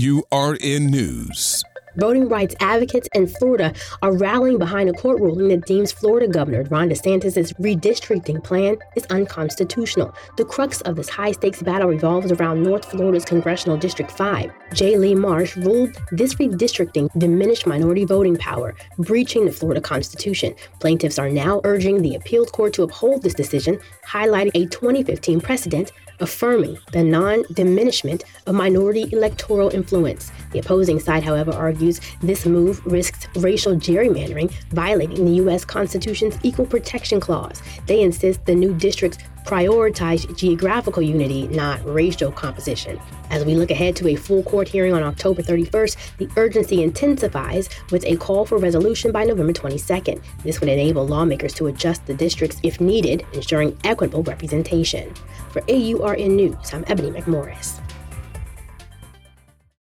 AURN News. Voting rights advocates in Florida are rallying behind a court ruling that deems Florida Governor Ron DeSantis' redistricting plan is unconstitutional. The crux of this high stakes battle revolves around North Florida's Congressional District 5. J. Lee Marsh ruled this redistricting diminished minority voting power, breaching the Florida Constitution. Plaintiffs are now urging the appeals court to uphold this decision, highlighting a 2015 precedent affirming the non diminishment of minority electoral influence. The opposing side, however, argues this move risks racial gerrymandering, violating the U.S. Constitution's Equal Protection Clause. They insist the new districts prioritize geographical unity, not racial composition. As we look ahead to a full court hearing on October 31st, the urgency intensifies with a call for resolution by November 22nd. This would enable lawmakers to adjust the districts if needed, ensuring equitable representation. For AURN News, I'm Ebony McMorris.